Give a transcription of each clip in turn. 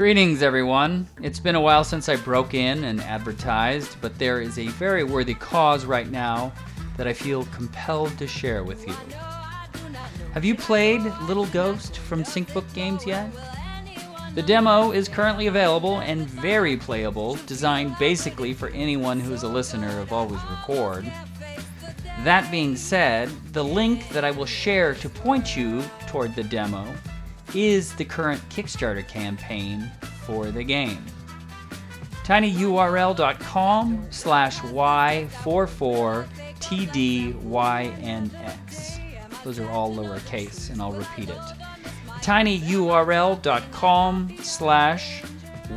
Greetings, everyone. It's been a while since I broke in and advertised, but there is a very worthy cause right now that I feel compelled to share with you. Have you played Little Ghost from SyncBook Games yet? The demo is currently available and very playable, designed basically for anyone who is a listener of Always Record. That being said, the link that I will share to point you toward the demo is the current Kickstarter campaign for the game. tinyurl.com slash y44tdynx. Those are all lowercase, and I'll repeat it. tinyurl.com slash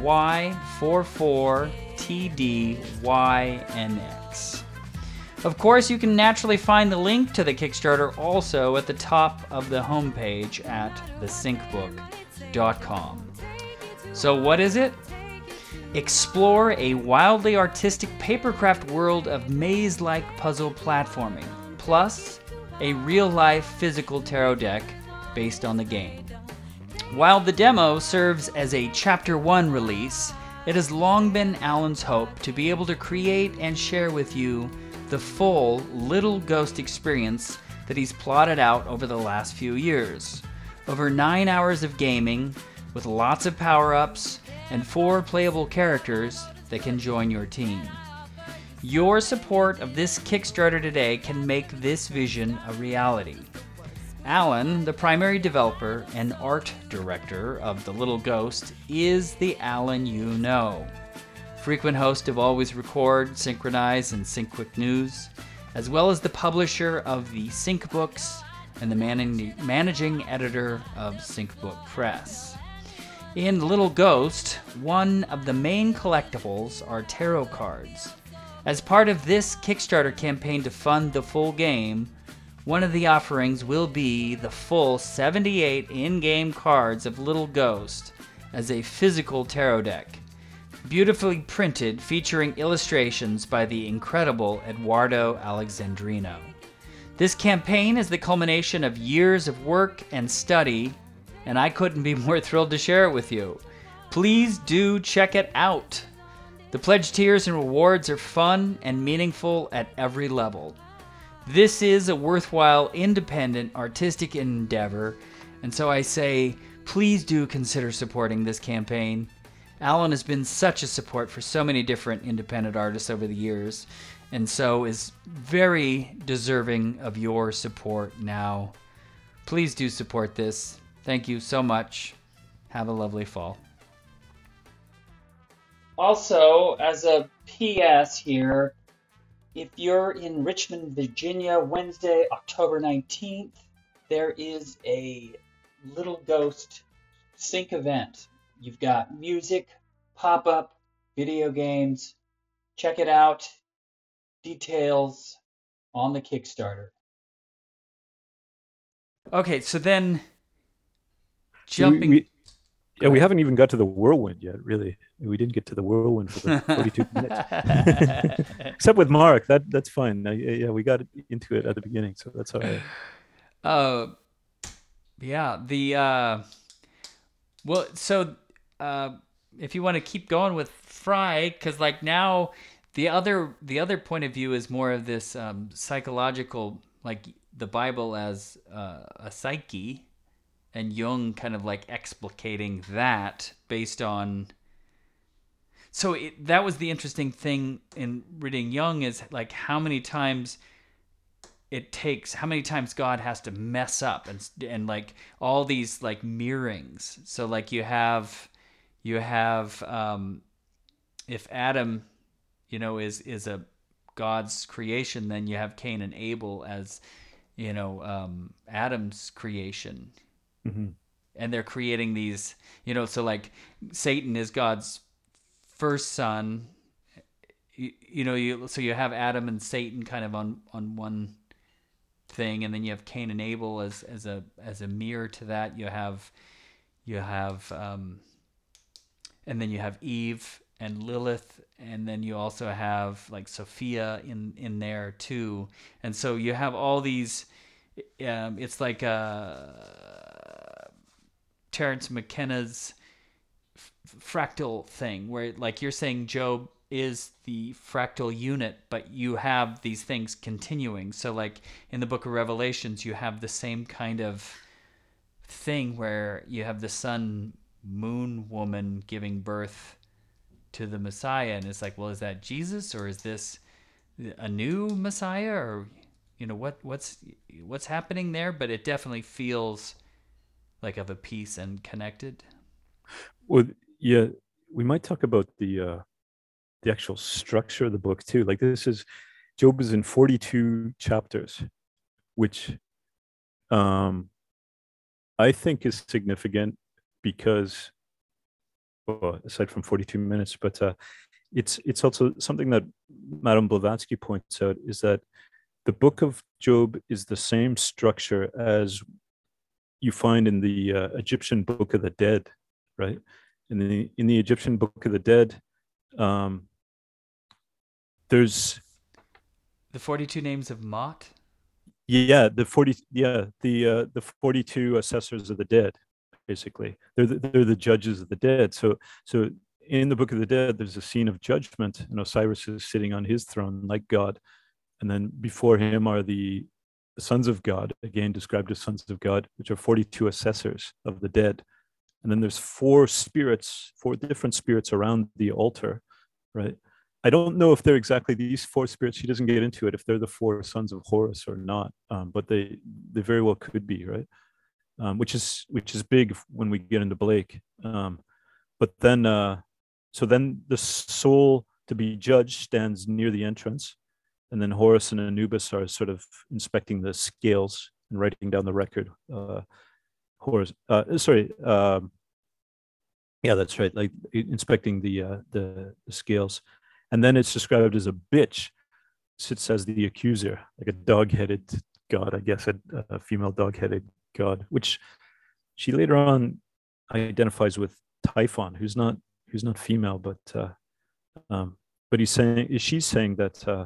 y44tdynx. Of course, you can naturally find the link to the Kickstarter also at the top of the homepage at thesyncbook.com. So, what is it? Explore a wildly artistic papercraft world of maze like puzzle platforming, plus a real life physical tarot deck based on the game. While the demo serves as a Chapter 1 release, it has long been Alan's hope to be able to create and share with you the full Little Ghost experience that he's plotted out over the last few years. Over nine hours of gaming, with lots of power ups and four playable characters that can join your team. Your support of this Kickstarter today can make this vision a reality. Alan, the primary developer and art director of The Little Ghost, is the Alan you know frequent host of Always Record, Synchronize, and SyncQuick News, as well as the publisher of the Sync Books and the man- managing editor of SyncBook Press. In Little Ghost, one of the main collectibles are tarot cards. As part of this Kickstarter campaign to fund the full game, one of the offerings will be the full 78 in game cards of Little Ghost as a physical tarot deck beautifully printed featuring illustrations by the incredible Eduardo Alexandrino. This campaign is the culmination of years of work and study, and I couldn't be more thrilled to share it with you. Please do check it out. The pledge tiers and rewards are fun and meaningful at every level. This is a worthwhile, independent, artistic endeavor, and so I say, please do consider supporting this campaign. Alan has been such a support for so many different independent artists over the years, and so is very deserving of your support now. Please do support this. Thank you so much. Have a lovely fall. Also, as a PS here, if you're in Richmond, Virginia, Wednesday, October 19th, there is a Little Ghost Sync event You've got music, pop up, video games. Check it out. Details on the Kickstarter. Okay, so then jumping. We, we, yeah, we haven't even got to the whirlwind yet, really. We didn't get to the whirlwind for the 42 minutes. Except with Mark, that that's fine. yeah, we got into it at the beginning, so that's all right. Uh, yeah, the uh, well, so uh, if you want to keep going with Frye, because like now the other the other point of view is more of this um, psychological, like the Bible as uh, a psyche, and Jung kind of like explicating that based on. So it, that was the interesting thing in reading Jung is like how many times it takes how many times God has to mess up and and like all these like mirrorings. So like you have you have um, if Adam, you know, is is a God's creation, then you have Cain and Abel as you know um, Adam's creation, mm-hmm. and they're creating these, you know, so like Satan is God's first son. You, you know, you so you have Adam and Satan kind of on on one thing, and then you have Cain and Abel as as a as a mirror to that. You have you have um, and then you have Eve and Lilith, and then you also have like Sophia in in there too, and so you have all these. Um, it's like uh, Terence McKenna's f- fractal thing where like you're saying Job is the fractal unit, but you have these things continuing. So like in the book of Revelations, you have the same kind of thing where you have the sun moon woman giving birth to the Messiah and it's like, well, is that Jesus or is this a new Messiah or you know what what's what's happening there, but it definitely feels like of a piece and connected. Well, yeah, we might talk about the uh, the actual structure of the book too. Like this is Job is in 42 chapters, which um, I think is significant because, well, aside from 42 minutes, but uh, it's it's also something that Madame Blavatsky points out is that the book of Job is the same structure as you find in the uh, Egyptian Book of the Dead, right? In the in the Egyptian Book of the Dead, um, there's the 42 names of Mot. Yeah, the 40 yeah, the uh, the 42 assessors of the dead basically. They're the, they're the judges of the dead. So so in the book of the dead there's a scene of judgment and Osiris is sitting on his throne like God. And then before him are the sons of God, again described as sons of God, which are 42 assessors of the dead. And then there's four spirits, four different spirits around the altar, right? I don't know if they're exactly these four spirits. She doesn't get into it if they're the four sons of Horus or not, um, but they they very well could be, right? Um, which is which is big when we get into Blake. Um, but then, uh, so then the soul to be judged stands near the entrance, and then Horus and Anubis are sort of inspecting the scales and writing down the record. Uh, Horus, uh, sorry, um, yeah, that's right. Like inspecting the uh, the, the scales and then it's described as a bitch sits as the accuser like a dog-headed god i guess a, a female dog-headed god which she later on identifies with typhon who's not who's not female but uh, um, but he's saying she's saying that uh,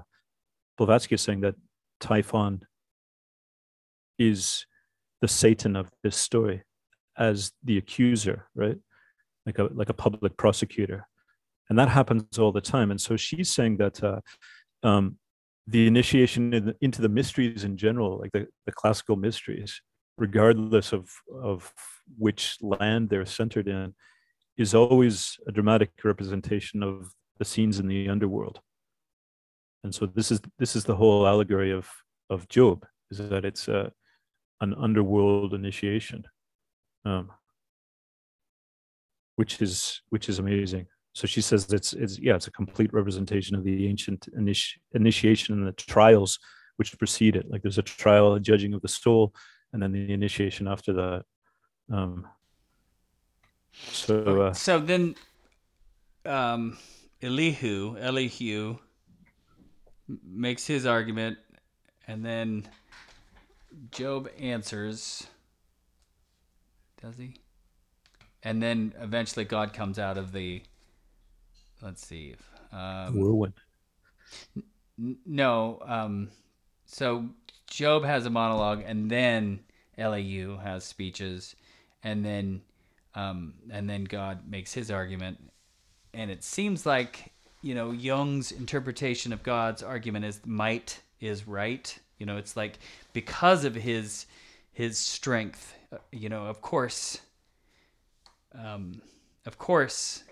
Blavatsky is saying that Typhon is the Satan of this story as the accuser, right? Like a like a public prosecutor and that happens all the time and so she's saying that uh, um, the initiation in the, into the mysteries in general like the, the classical mysteries regardless of of which land they're centered in is always a dramatic representation of the scenes in the underworld and so this is this is the whole allegory of of job is that it's a, an underworld initiation um, which is which is amazing so she says it's, it's yeah, it's a complete representation of the ancient initi- initiation and the trials which precede it. Like there's a trial, a judging of the soul, and then the initiation after that. Um, so uh, so then, um, Elihu, Elihu makes his argument, and then Job answers. Does he? And then eventually God comes out of the let's see. Um, Whirlwind. N- no. Um, so Job has a monologue, and then Elihu has speeches, and then um, and then God makes his argument, and it seems like you know Jung's interpretation of God's argument is might is right. You know, it's like because of his his strength. Uh, you know, of course. Um, of course,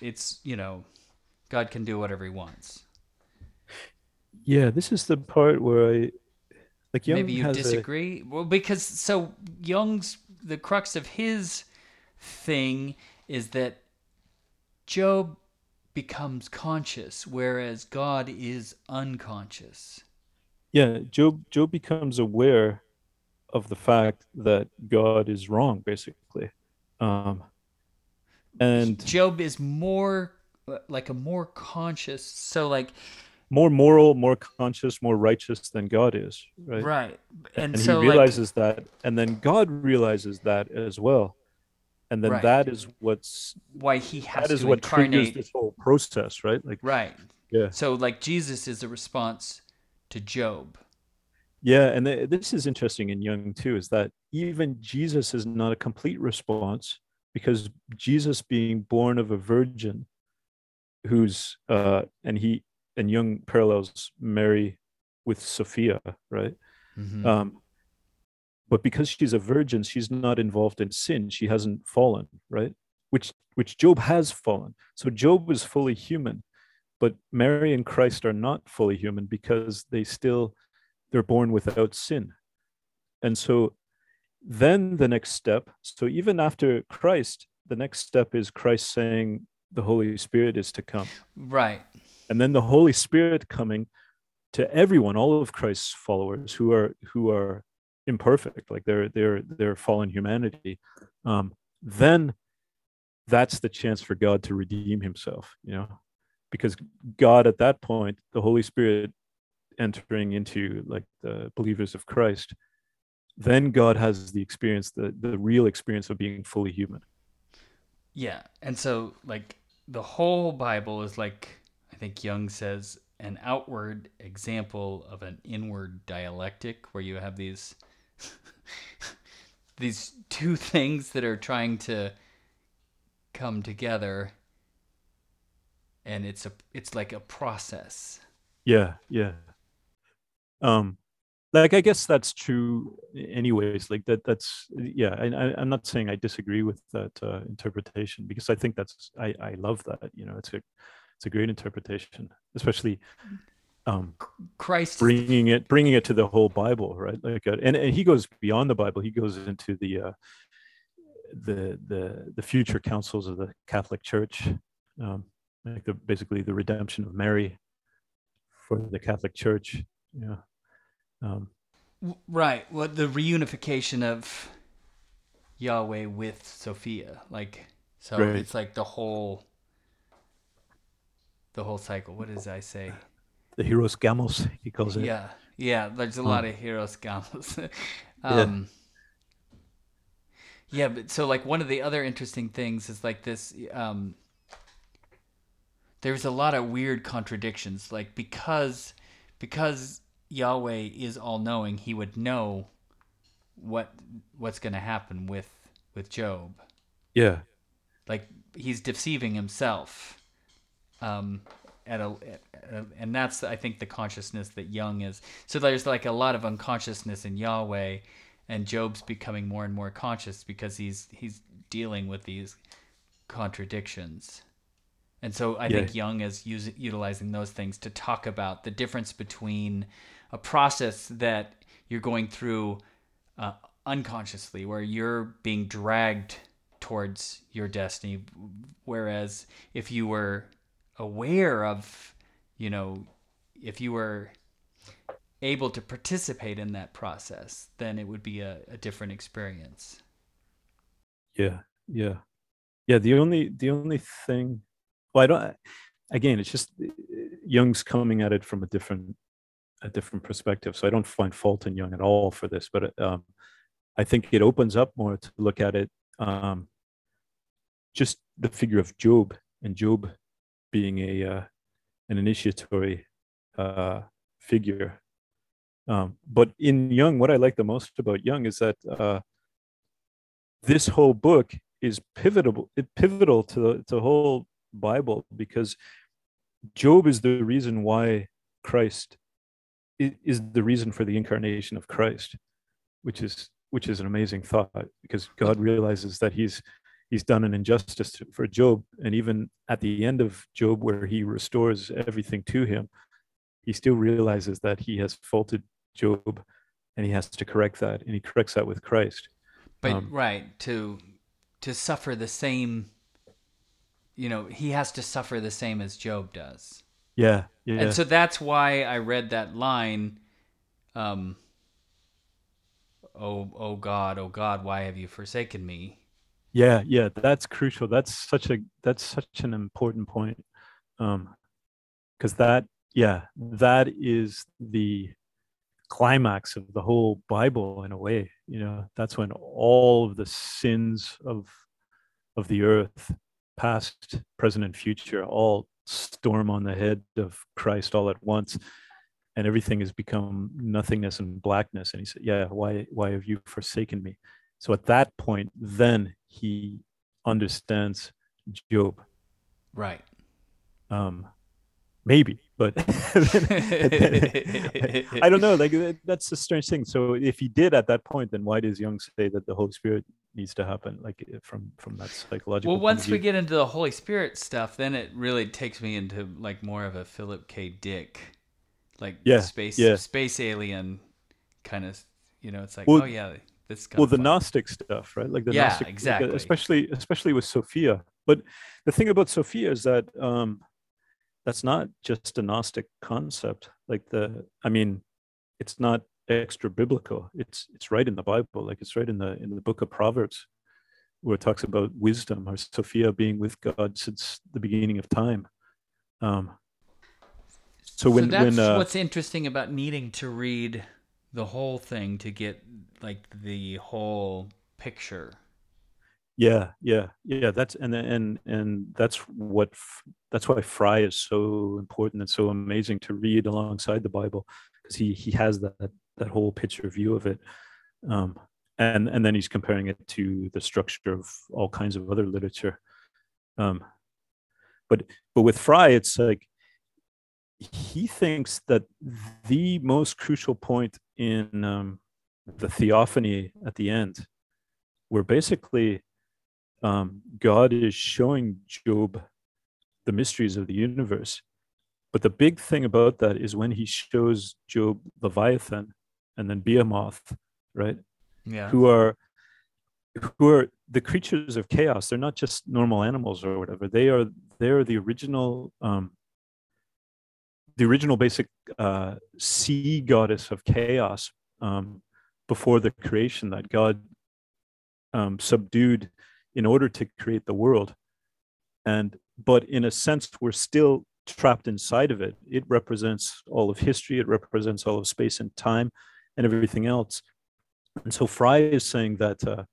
it's you know, God can do whatever He wants. Yeah, this is the part where I like Jung maybe you disagree. A... Well, because so Jung's the crux of his thing is that Job becomes conscious, whereas God is unconscious. Yeah, Job Job becomes aware of the fact that God is wrong, basically. Um, and Job is more like a more conscious. So like more moral, more conscious, more righteous than God is, right? Right. And, and so he realizes like, that, and then God realizes that as well. And then right. that is what's why he has that is what incarnate. triggers this whole process, right? Like right. Yeah. So like Jesus is a response to Job. Yeah, and th- this is interesting in Jung too, is that even Jesus is not a complete response because Jesus being born of a virgin who's uh and he and Jung parallels Mary with Sophia, right? Mhm. Um but because she's a virgin, she's not involved in sin. She hasn't fallen, right? Which which Job has fallen. So Job is fully human, but Mary and Christ are not fully human because they still they're born without sin. And so then the next step, so even after Christ, the next step is Christ saying the Holy Spirit is to come. right. And then the Holy Spirit coming to everyone, all of Christ's followers who are who are imperfect, like they're they're they're fallen humanity. Um, then that's the chance for God to redeem himself, you know, because God at that point, the Holy Spirit entering into like the believers of Christ, then God has the experience, the the real experience of being fully human. Yeah. And so like the whole Bible is like think Jung says an outward example of an inward dialectic where you have these these two things that are trying to come together and it's a it's like a process. Yeah, yeah. Um, like I guess that's true anyways. Like that that's yeah, I, I I'm not saying I disagree with that uh, interpretation because I think that's I I love that, you know, it's a it's a great interpretation, especially um Christ bringing it bringing it to the whole bible right like uh, and, and he goes beyond the bible he goes into the uh the the the future councils of the catholic church um like the basically the redemption of mary for the catholic church yeah um Right. Well, the reunification of Yahweh with Sophia, like so, Right. it's like the whole, the whole cycle. What does I say? the hieros gamos he calls it Yeah, yeah. There's a Um, lot of hieros gamos. um, yeah. but so like one of the other interesting things is like this. Um, there's a lot of weird contradictions, like because because Yahweh is all knowing, He would know what what's going to happen with with Job. yeah Like he's deceiving himself. Um, at a, at a and that's I think the consciousness that Jung is. So there's like a lot of unconsciousness in Yahweh, and Job's becoming more and more conscious because he's he's dealing with these contradictions. And so I think Jung is using utilizing those things to talk about the difference between a process that you're going through uh, unconsciously, where you're being dragged towards your destiny, whereas if you were aware of, you know, if you were able to participate in that process, then it would be a, a different experience. yeah yeah yeah the only the only thing well i don't again it's just uh, Jung's coming at it from a different a different perspective so i don't find fault in Jung at all for this but um i think it opens up more to look at it um just the figure of job and job being a uh, an initiatory uh figure. Um but in Jung what i like the most about Jung is that uh this whole book is pivotal pivotal to the, to the whole bible because job is the reason why christ is the reason for the incarnation of christ which is which is an amazing thought because god realizes that he's he's done an injustice for job and even at the end of job where he restores everything to him he still realizes that he has faulted job and he has to correct that and he corrects that with christ But Um, right to to suffer the same, you know, he has to suffer the same as Job does. yeah yeah And so that's why I read that line, um, oh, oh God, oh God, why have you forsaken me? Yeah yeah that's crucial. That's such a that's such an important point um because that yeah that is the climax of the whole bible in a way you know? That's when all of the sins of of the earth past present and future all storm on the head of christ all at once and everything has become nothingness and blackness. And he said yeah why why have you forsaken me? So at that point then he understands Job. Right. Um, maybe, but I don't know. Like that's a strange thing. So if he did at that point, then why does Jung say that the Holy Spirit needs to happen? Like from from that psychological. Well, once we get into the Holy Spirit stuff, then it really takes me into like more of a Philip K. Dick, like yeah, space yeah. space alien kind of. You know, it's like, Well, oh yeah, this. well the gnostic stuff right? Like the Yeah, gnostic exactly. especially especially with sophia. But the thing about sophia is that um that's not just a gnostic concept. Like the i mean it's not extra biblical it's it's right in the bible. Like it's right in the in the book of proverbs where it talks about wisdom or sophia being with god since the beginning of time. Um so when so that's when uh, what's interesting about needing to read the whole thing to get like the whole picture. yeah yeah yeah that's and and and that's what that's why Frye is so important and so amazing to read alongside the bible because he he has that that whole picture view of it um and and then he's comparing it to the structure of all kinds of other literature um but but with Frye it's like he thinks that the most crucial point in um, the theophany at the end where basically um, God is showing Job the mysteries of the universe. But the big thing about that is when he shows Job Leviathan and then Behemoth, right? Yeah. Who are who are the creatures of chaos. They're not just normal animals or whatever. They are they're the original um, the original basic uh, sea goddess of chaos um, before the creation that God um, subdued in order to create the world. And but in a sense, we're still trapped inside of it. It represents all of history. It represents all of space and time, and everything else. And so Frye is saying that uh,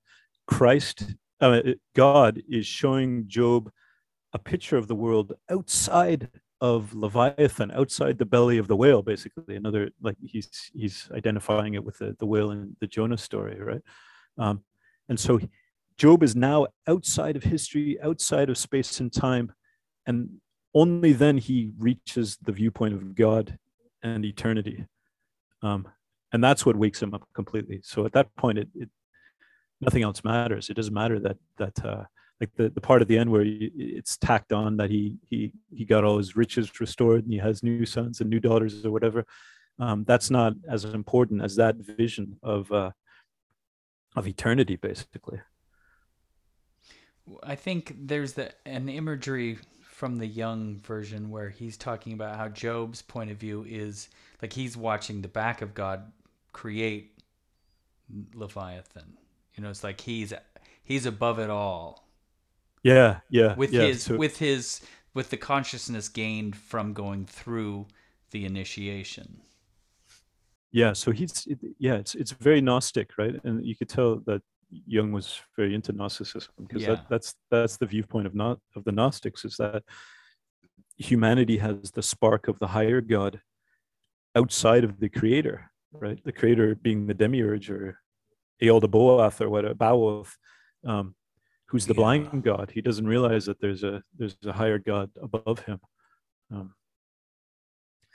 Christ, uh, God, is showing Job a picture of the world outside of Leviathan, outside the belly of the whale. Basically, another like he's he's identifying it with the, the whale in the Jonah story, right? Um, and so Job is now outside of history, outside of space and time, and only then he reaches the viewpoint of God and eternity. Um, and that's what wakes him up completely. So at that point, it, it nothing else matters. It doesn't matter that that uh, like the, the part at the end where it's tacked on that he he he got all his riches restored and he has new sons and new daughters or whatever. Um, that's not as important as that vision of uh, of eternity, basically. I think there's the an imagery from the Jung version where he's talking about how Job's point of view is like he's watching the back of God create Leviathan. You know, it's like he's he's above it all Yeah, yeah. with yeah. his So- with his with the consciousness gained from going through the initiation. yeah so he's yeah it's it's very gnostic right and you could tell that Jung was very into Gnosticism because Yeah. that, that's that's the viewpoint of not of the Gnostics is that humanity has the spark of the higher God outside of the creator, right? The creator being the demiurge or Ialdabaoth or whatever Baoth, um, who's the Yeah. blind God. He doesn't realize that there's a there's a higher God above him. Um,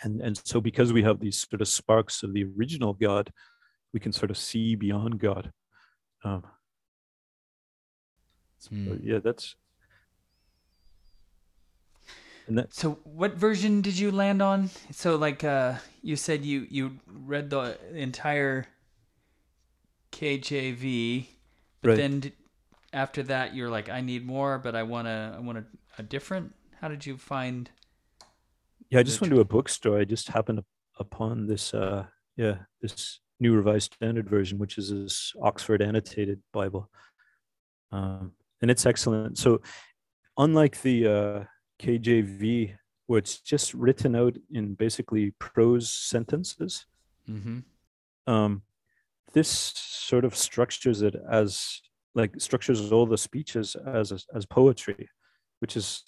and and so because we have these sort of sparks of the original God, we can sort of see beyond God. Um, so, Hmm. yeah, that's and that So what version did you land on? So like uh you said you you read the entire KJV but Right. then d- after that you're like I need more but I want to I want a, a different How did you find yeah, I just went to a bookstore. I just happened upon this uh yeah, this New Revised Standard Version, which is this Oxford annotated Bible. Um, and it's excellent. So unlike the uh KJV, where it's just written out in basically prose sentences, Mhm. um, this sort of structures it as like structures all the speeches as as poetry, which is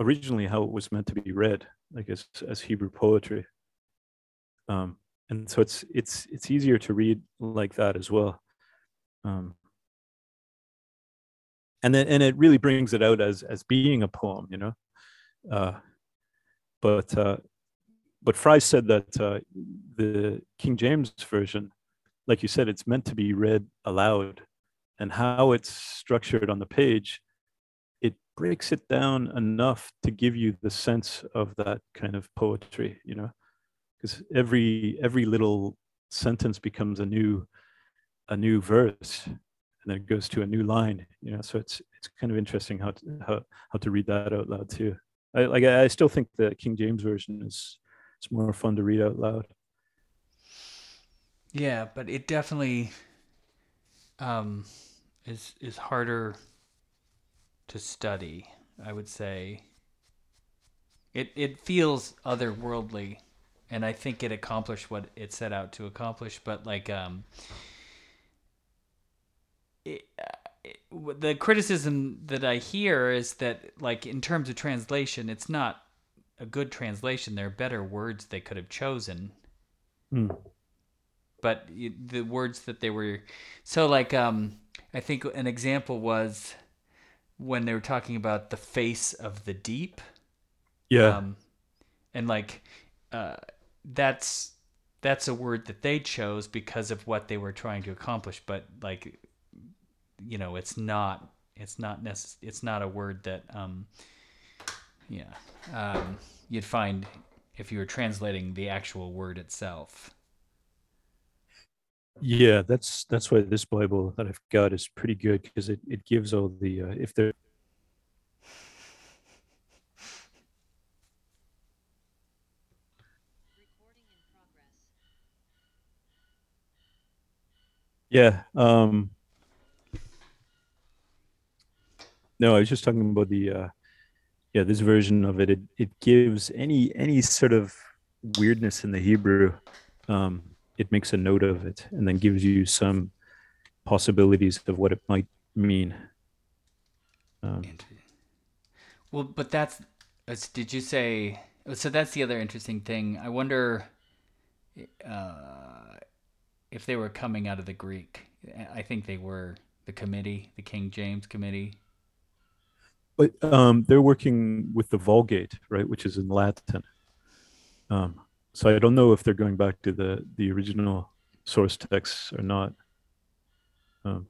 originally how it was meant to be read, like as as Hebrew poetry. Um, and so it's it's it's easier to read like that as well. Um, and then and it really brings it out as as being a poem, you know. Uh, but uh, but Frye said that uh, the King James version, like you said, it's meant to be read aloud, and how it's structured on the page, it breaks it down enough to give you the sense of that kind of poetry, you know, because every every little sentence becomes a new a new verse and then it goes to a new line you know? So it's it's kind of interesting how to how, how to read that out loud too. I like i still think the king james version is it's more fun to read out loud. Yeah but it definitely um is is harder to study i would say it it feels otherworldly and i think it accomplished what it set out to accomplish but like um it, it, the criticism that I hear is that, like, in terms of translation, it's not a good translation. There are better words they could have chosen. Mm. But the words that they were. So, like, um, I think an example was when they were talking about the face of the deep. Yeah. Um, and, like, uh, that's that's a word that they chose because of what they were trying to accomplish but like you know it's not it's not necess- it's not a word that um yeah um you'd find if you were translating the actual word itself yeah that's that's why this bible that i've got is pretty good because it, it gives all the uh, if there yeah um no, I was just talking about the uh yeah, this version of it. It it gives any any sort of weirdness in the Hebrew. Um, it makes a note of it and then gives you some possibilities of what it might mean. Um, well, but that's did you say so that's the other interesting thing. I wonder uh, if they were coming out of the Greek. I think they were the committee, the King James committee. But um, they're working with the Vulgate, right, which is in Latin. Um, so I don't know if they're going back to the the original source texts or not. Um,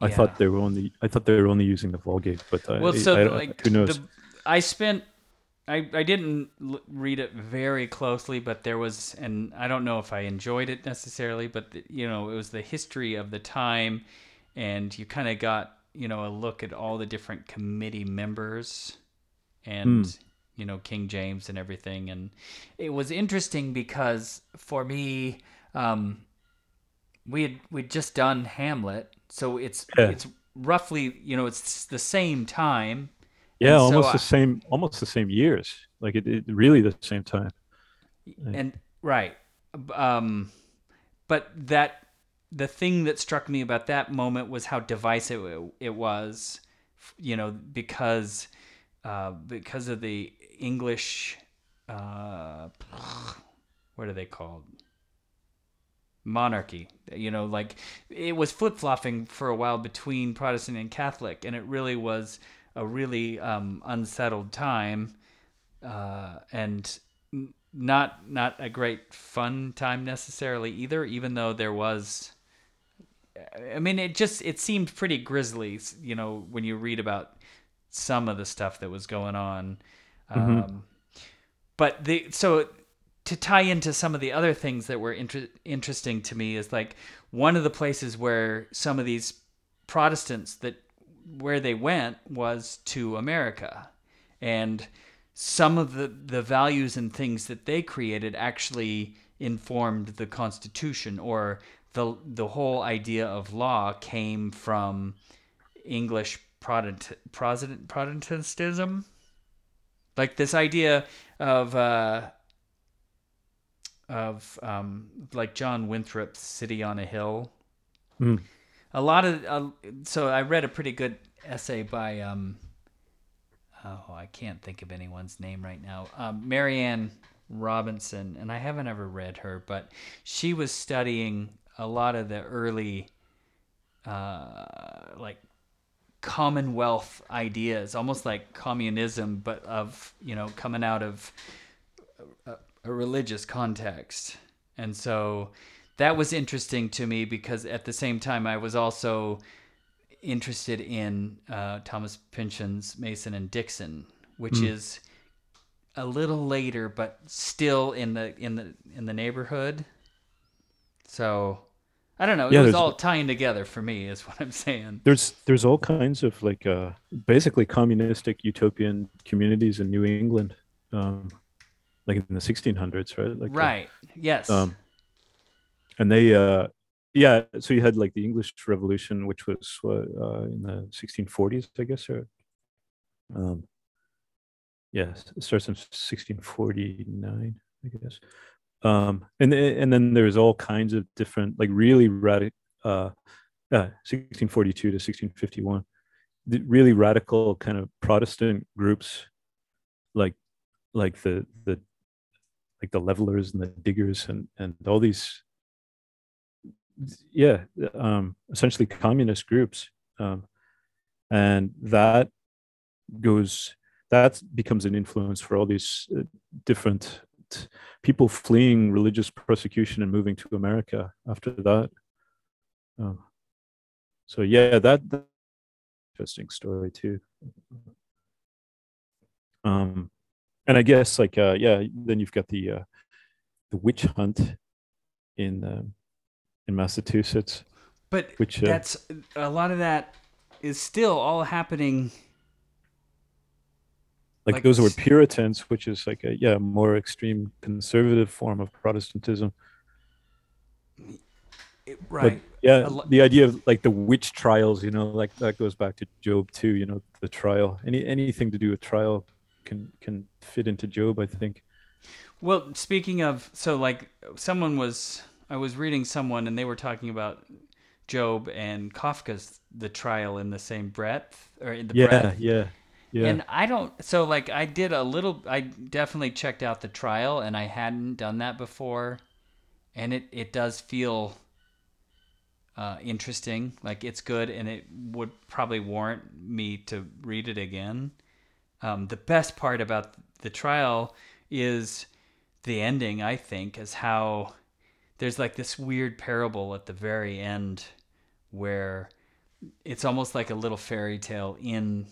I yeah. thought they were only I thought they were only using the Vulgate, but well, I, so I, like who knows? The, I spent I, I didn't l- read it very closely, but there was, and I don't know if I enjoyed it necessarily, but the, you know, it was the history of the time and you kind of got you know a look at all the different committee members and mm. You know King James and everything. And it was interesting because for me um we had we'd just done Hamlet. So it's yeah. it's roughly you know it's the same time. Yeah almost the same almost the same years. Like it, it really the same time. And right. Um but that the thing that struck me about that moment was how divisive it, it was, you know, because uh, because of the English, uh, what are they called? Monarchy. You know, like it was flip flopping for a while between Protestant and Catholic, and it really was a really um, unsettled time, uh, and not not a great fun time necessarily either. Even though there was I mean, it just it seemed pretty grisly, you know, when you read about some of the stuff that was going on. Mm-hmm. Um, but the so to tie into some of the other things that were inter- interesting to me is like one of the places where some of these Protestants that where they went was to America, and some of the the values and things that they created actually informed the Constitution or the the whole idea of law came from English Protestant, Protestant Protestantism, like this idea of uh, of um, like John Winthrop's City on a Hill. Mm. A lot of uh, so I read a pretty good essay by um, oh I can't think of anyone's name right now. Um, Marilynne Robinson, and I haven't ever read her, but she was studying a lot of the early uh, like commonwealth ideas, almost like communism, but of you know coming out of a, a religious context, and so that was interesting to me because at the same time I was also interested in uh, Thomas Pynchon's Mason and Dixon, which Mm. is a little later, but still in the in the in the neighborhood. So I don't know. It Yeah, was all tying together for me, is what I'm saying. there's there's all kinds of like uh basically communistic utopian communities in New England, um, like in the 1600s, right? Like uh, right. Yes. um, and they uh yeah so you had like the english revolution which was what uh, in the 1640s i guess or um yeah it starts in 1649 i guess um and and then there's all kinds of different like really radical uh yeah 1642 to 1651 the really radical kind of protestant groups like like the the like the levelers and the diggers and and all these yeah um essentially communist groups um and that goes that becomes an influence for all these uh, different people fleeing religious persecution and moving to america after that um, so yeah that, that interesting story too um and i guess like uh yeah then you've got the uh the witch hunt in um, in massachusetts but which uh, that's a lot of that is still all happening. Like, like those were puritans which is like a yeah more extreme conservative form of protestantism. It- But, right. yeah lo- the idea of like the witch trials you know like that goes back to job too you know the trial. Any anything to do with trial can can fit into job i think. Well, speaking of, so like someone was, I was reading someone and they were talking about Job and Kafka's The Trial in the same breath or in the yeah breadth. yeah yeah And I don't, so like I did a little, I definitely checked out the trial and I hadn't done that before. And it, it does feel uh, interesting. Like it's good and it would probably warrant me to read it again. Um, the best part about the trial is the ending, I think, is how there's like this weird parable at the very end where it's almost like a little fairy tale in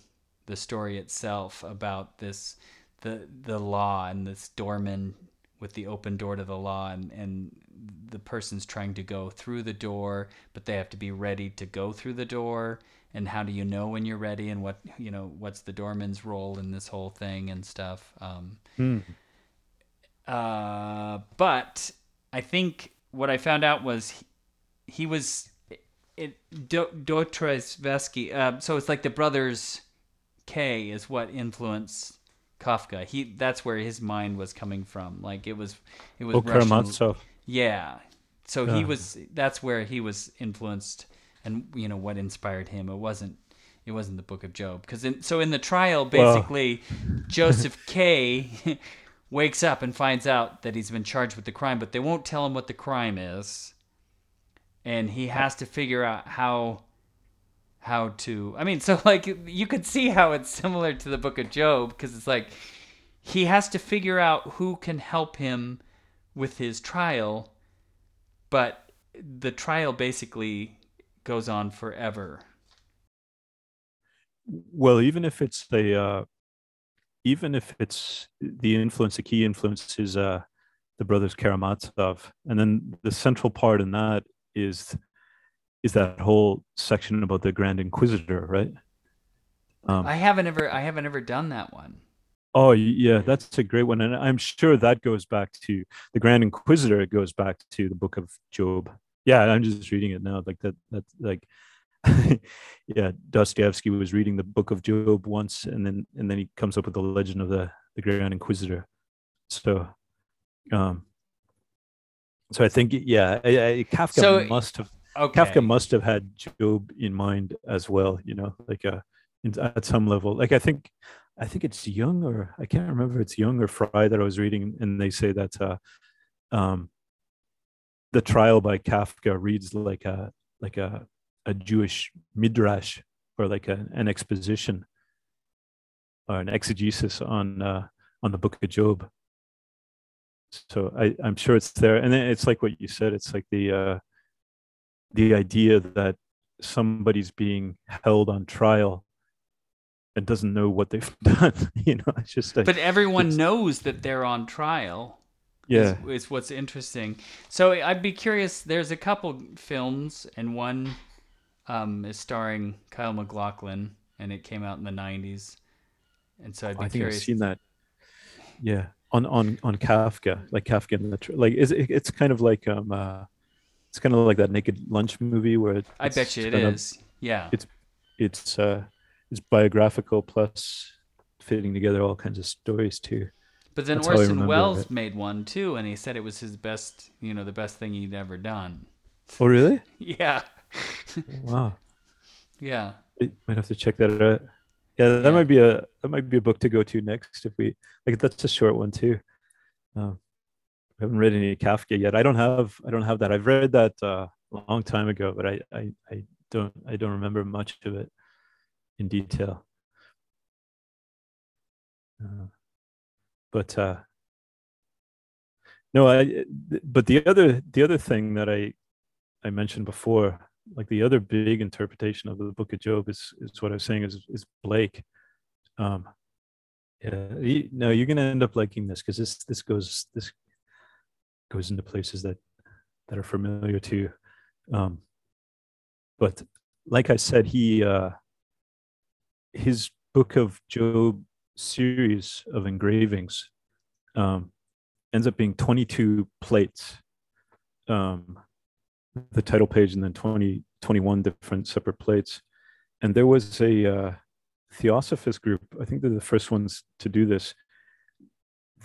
the story itself about this the the law and this doorman with the open door to the law and, and the person's trying to go through the door but they have to be ready to go through the door and how do you know when you're ready and what you know what's the doorman's role in this whole thing and stuff um, Hmm. uh, but I think what I found out was he, he was it Do, Dostoevsky. Uh, so it's like the brothers K is what influenced Kafka. He that's where his mind was coming from. Like it was it was oh Russian- Karamazov. yeah. So he uh. was that's where he was influenced and you know what inspired him. It wasn't it wasn't the book of Job cuz in so in the trial Well- basically Joseph K wakes up and finds out that he's been charged with the crime but they won't tell him what the crime is. And he has to figure out how how to I mean so like you could see how it's similar to the book of Job because it's like he has to figure out who can help him with his trial but the trial basically goes on forever. well even if it's the uh even if it's the influence the key influence is uh the brothers karamazov and then the central part in that is is that whole section about the grand inquisitor right? Um I haven't ever I haven't ever done that one. oh yeah that's a great one and i'm sure that goes back to the grand inquisitor it goes back to the book of job. Yeah i'm just reading it now like that that's like yeah dostoevsky was reading the book of job once and then and then he comes up with the legend of the the grand inquisitor. So um so i think yeah I, I, kafka So- must have Okay. kafka must have had job in mind as well you know like uh at some level like i think i think it's Jung or i can't remember if it's Jung or Frye that i was reading and they say that uh um the trial by kafka reads like a like a a Jewish midrash or like a, an exposition or an exegesis on uh, on the Book of Job. So I, I'm sure it's there, and then it's like what you said. It's like the uh, the idea that somebody's being held on trial and doesn't know what they've done. you know, it's just. Like, but everyone knows that they're on trial. Yeah, is, is what's interesting. So I'd be curious. There's a couple films, and one um, is starring Kyle MacLachlan, and it came out in the '90s. And so I'd be I think curious. I've seen that. Yeah, on on on Kafka, like Kafka in the like, is it, it's kind of like um, uh, it's kind of like that Naked Lunch movie where I bet you it is. Of, yeah, it's it's uh, it's biographical plus fitting together all kinds of stories too. But then That's Orson Welles it. made one too, and he said it was his best, you know, the best thing he'd ever done. Oh, really? yeah. wow. Yeah. I might have to check that out. Yeah, that yeah. might be a that might be a book to go to next if we like. That's a short one too. Um, I haven't read any Kafka yet. I don't have I don't have that. I've read that uh, a long time ago, but I, I I don't I don't remember much of it in detail. Uh, but uh, no, I. But the other the other thing that I I mentioned before, like the other big interpretation of the Book of Job is is what I was saying is is Blake. Um, yeah, you, no, you're gonna end up liking this because this this goes this goes into places that that are familiar to you. Um, but like I said, he uh, his Book of Job series of engravings um, ends up being 22 plates. Um, the title page and then 20 21 different separate plates. And there was a uh, theosophist group i think they're the first ones to do this.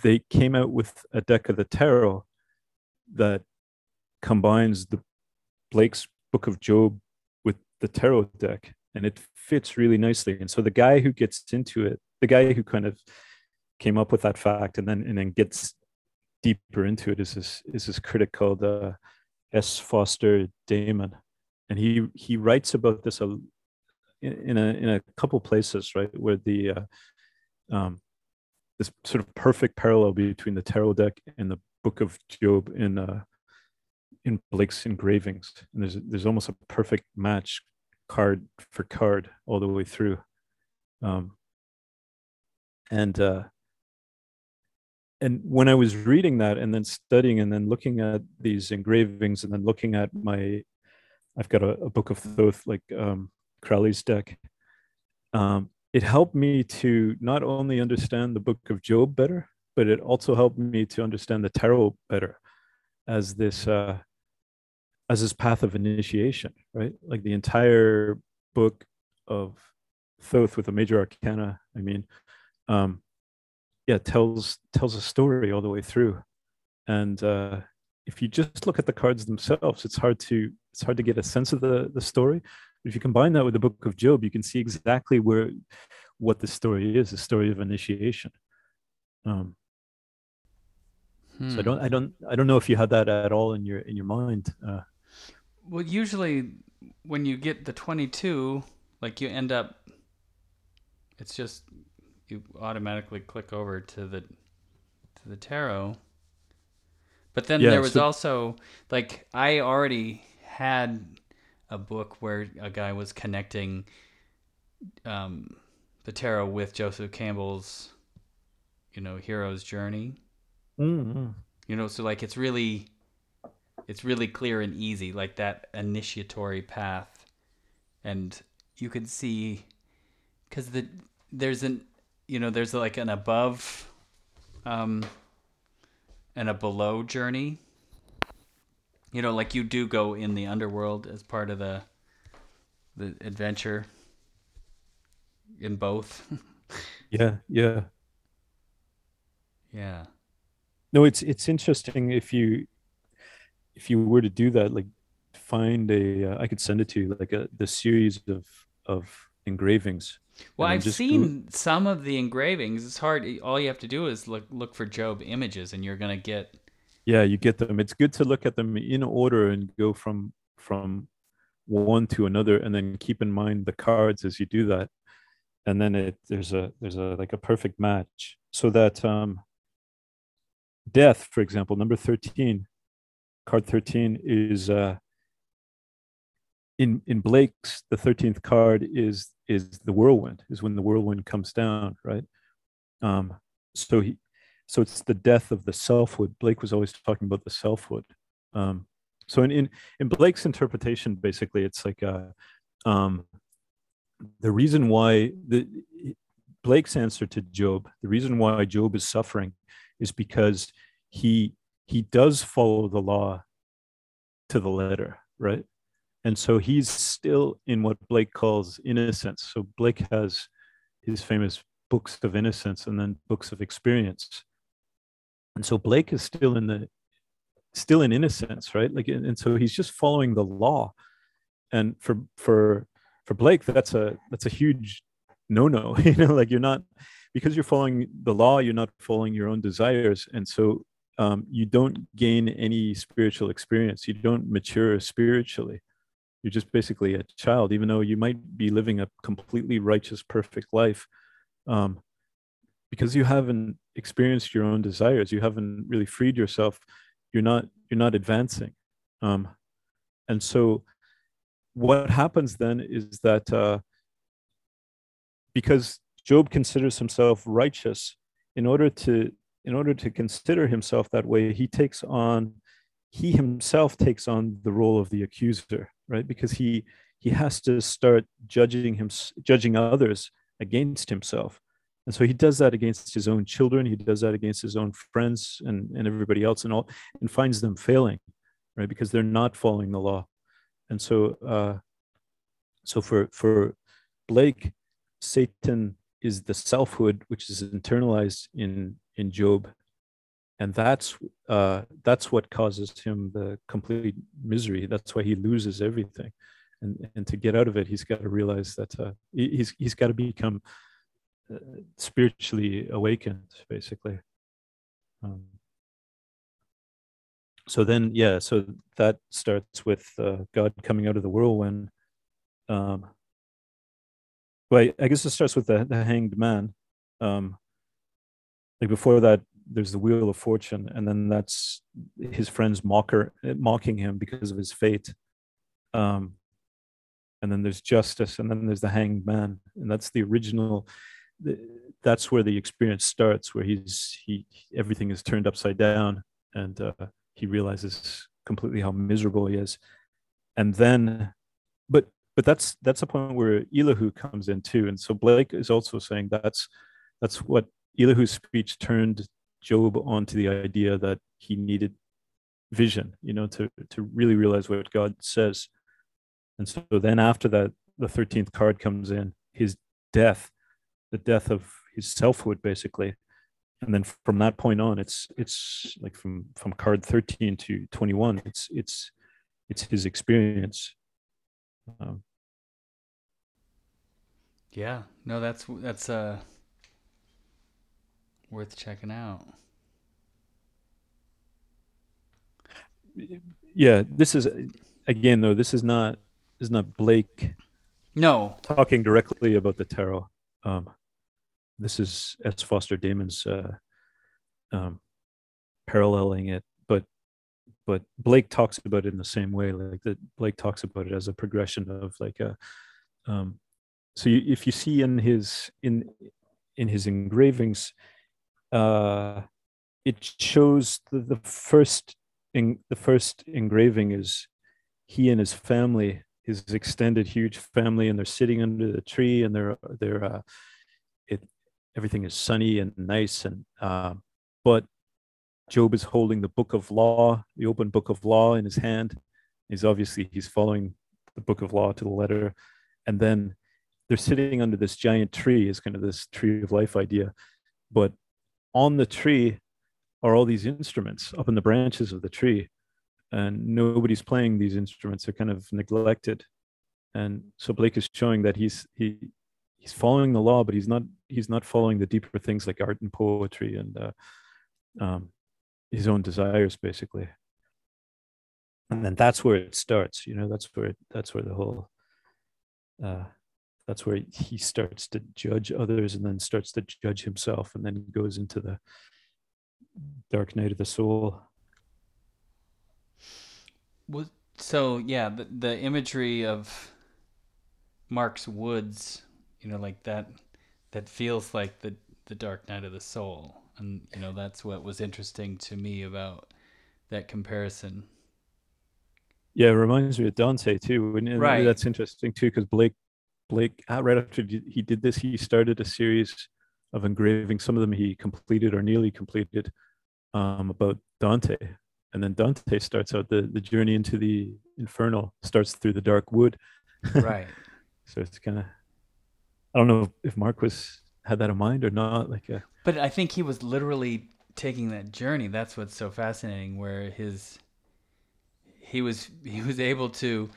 They came out with a deck of the tarot that combines the blake's book of job with the tarot deck and it fits really nicely and so the guy who gets into it the guy who kind of came up with that fact and then and then gets deeper into it is this is this critic called uh, S. Foster Damon, and he he writes about this a, in a in a couple places, right, where the uh, um, this sort of perfect parallel between the tarot deck and the Book of Job in uh, in Blake's engravings, and there's there's almost a perfect match card for card all the way through. Um, and uh, and when I was reading that and then studying and then looking at these engravings and then looking at my, I've got a, a book of Thoth like um, Crowley's deck. Um, it helped me to not only understand the book of Job better, but it also helped me to understand the tarot better as this uh, as this path of initiation, right? Like the entire book of Thoth with the major arcana. I mean, um, yeah tells tells a story all the way through and uh, if you just look at the cards themselves it's hard to it's hard to get a sense of the the story if you combine that with the book of job you can see exactly where what the story is the story of initiation um hmm. so i hmm. don't i don't i don't know if you had that at all in your in your mind uh well usually when you get the 22 like you end up it's just you automatically click over to the to the tarot. But then yeah, there was so- also like I already had a book where a guy was connecting um, the tarot with Joseph Campbell's, you know, hero's journey. Mm-hmm. You know, so like it's really, it's really clear and easy, like that initiatory path, and you can see, because the there's an you know, there's like an above um, and a below journey. You know, like you do go in the underworld as part of the the adventure in both. yeah, yeah. Yeah. No, it's it's interesting if you if you were to do that, like find a uh, I could send it to you, like a the series of of engravings well, I've seen some of the engravings. It's hard. All you have to do is look look for Job images, and you're gonna get. Yeah, you get them. It's good to look at them in order and go from from one to another and then keep in mind the cards as you do that and then it there's a there's a like a perfect match so that um death for example number 13 card 13 is uh in in blake's the 13th card is is the whirlwind is when the whirlwind comes down right? Um so he so it's the death of the selfhood. Blake was always talking about the selfhood. Um so in in, in blake's interpretation basically it's like uh um the reason why the blake's answer to job the reason why job is suffering is because he he does follow the law to the letter right? And so he's still in what blake calls innocence. So blake has his famous books of innocence and then books of experience. And so blake is still in the still in innocence right? Like and so he's just following the law. And for for for blake that's a that's a huge no no you know like you're not because you're following the law you're not following your own desires. And so um, you don't gain any spiritual experience. You don't mature spiritually. You're just basically a child even though you might be living a completely righteous perfect life um, because you haven't experienced your own desires. You haven't really freed yourself. You're not you're not advancing um, and so what happens then is that uh, because job considers himself righteous in order to in order to consider himself that way he takes on he himself takes on the role of the accuser right? Because he he has to start judging him judging others against himself. And so he does that against his own children he does that against his own friends and, and everybody else and all and finds them failing right? Because they're not following the law. And so uh so for for blake satan is the selfhood which is internalized in in job. And that's uh that's what causes him the complete misery. That's why he loses everything. And and to get out of it he's got to realize that uh, he's he's got to become uh, spiritually awakened basically. Um, so then yeah so that starts with uh, god coming out of the whirlwind. Um well i guess it starts with the, the hanged man um like before that there's the wheel of fortune and then that's his friends mocker mocking him because of his fate um and then there's justice and then there's the hanged man and that's the original that's where the experience starts where he's he everything is turned upside down and uh, he realizes completely how miserable he is and then but but that's that's a point where elihu comes in too. And so blake is also saying that's that's what elihu's speech turned job onto the idea that he needed vision you know to to really realize what god says. And so then after that the 13th card comes in his death the death of his selfhood basically. And then from that point on it's it's like from from card 13 to 21 it's it's it's his experience um, yeah no that's that's uh worth checking out. Yeah this is again though this is not this is not blake no. talking directly about the tarot. Um this is S. Foster Damon's uh, um, paralleling it, but Blake talks about it in the same way. Like that, Blake talks about it as a progression of like a. Um, so you, if you see in his in in his engravings, uh, it shows the, the first in the first engraving is he and his family, his extended huge family, and they're sitting under the tree and they're they're uh, it everything is sunny and nice and uh, but job is holding the book of law the open book of law in his hand. He's obviously he's following the book of law to the letter. And then they're sitting under this giant tree is kind of this tree of life idea. But on the tree are all these instruments up in the branches of the tree. And nobody's playing these instruments. They're kind of neglected. And so blake is showing that he's he he's following the law, but he's not he's not following the deeper things like art and poetry and uh, um, his own desires, basically. and then that's where it starts you know that's where that's where the whole uh that's where he starts to judge others and then starts to judge himself and then goes into the dark night of the soul was so yeah the, the imagery of mark's woods you know like that that feels like the the dark night of the soul and you know that's what was interesting to me about that comparison. Yeah it reminds me of dante too and, and Right. that's interesting too because blake blake uh, right after he did this he started a series of engraving. Some of them he completed or nearly completed um, about dante. And then dante starts out the, the journey into the infernal starts through the dark wood. Right. So it's kind of i don't know if mark was had that in mind or not like uh, But I think he was literally taking that journey. That's what's so fascinating. Where his he was he was able to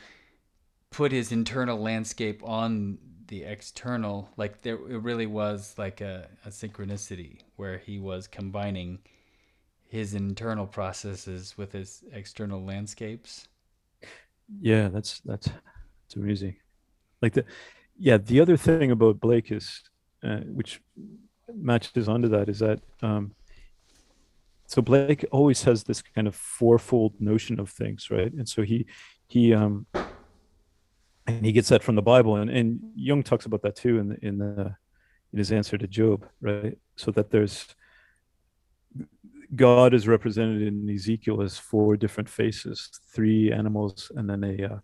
put his internal landscape on the external. Like there, it really was like a, a synchronicity where he was combining his internal processes with his external landscapes. yeah that's that's it's amazing like the yeah the other thing about blake is uh, which matches onto that is that um so blake always has this kind of fourfold notion of things right? And so he he um and he gets that from the bible. And and jung talks about that too in the, in the in his answer to job right? So that there's god is represented in ezekiel as four different faces three animals and then a uh,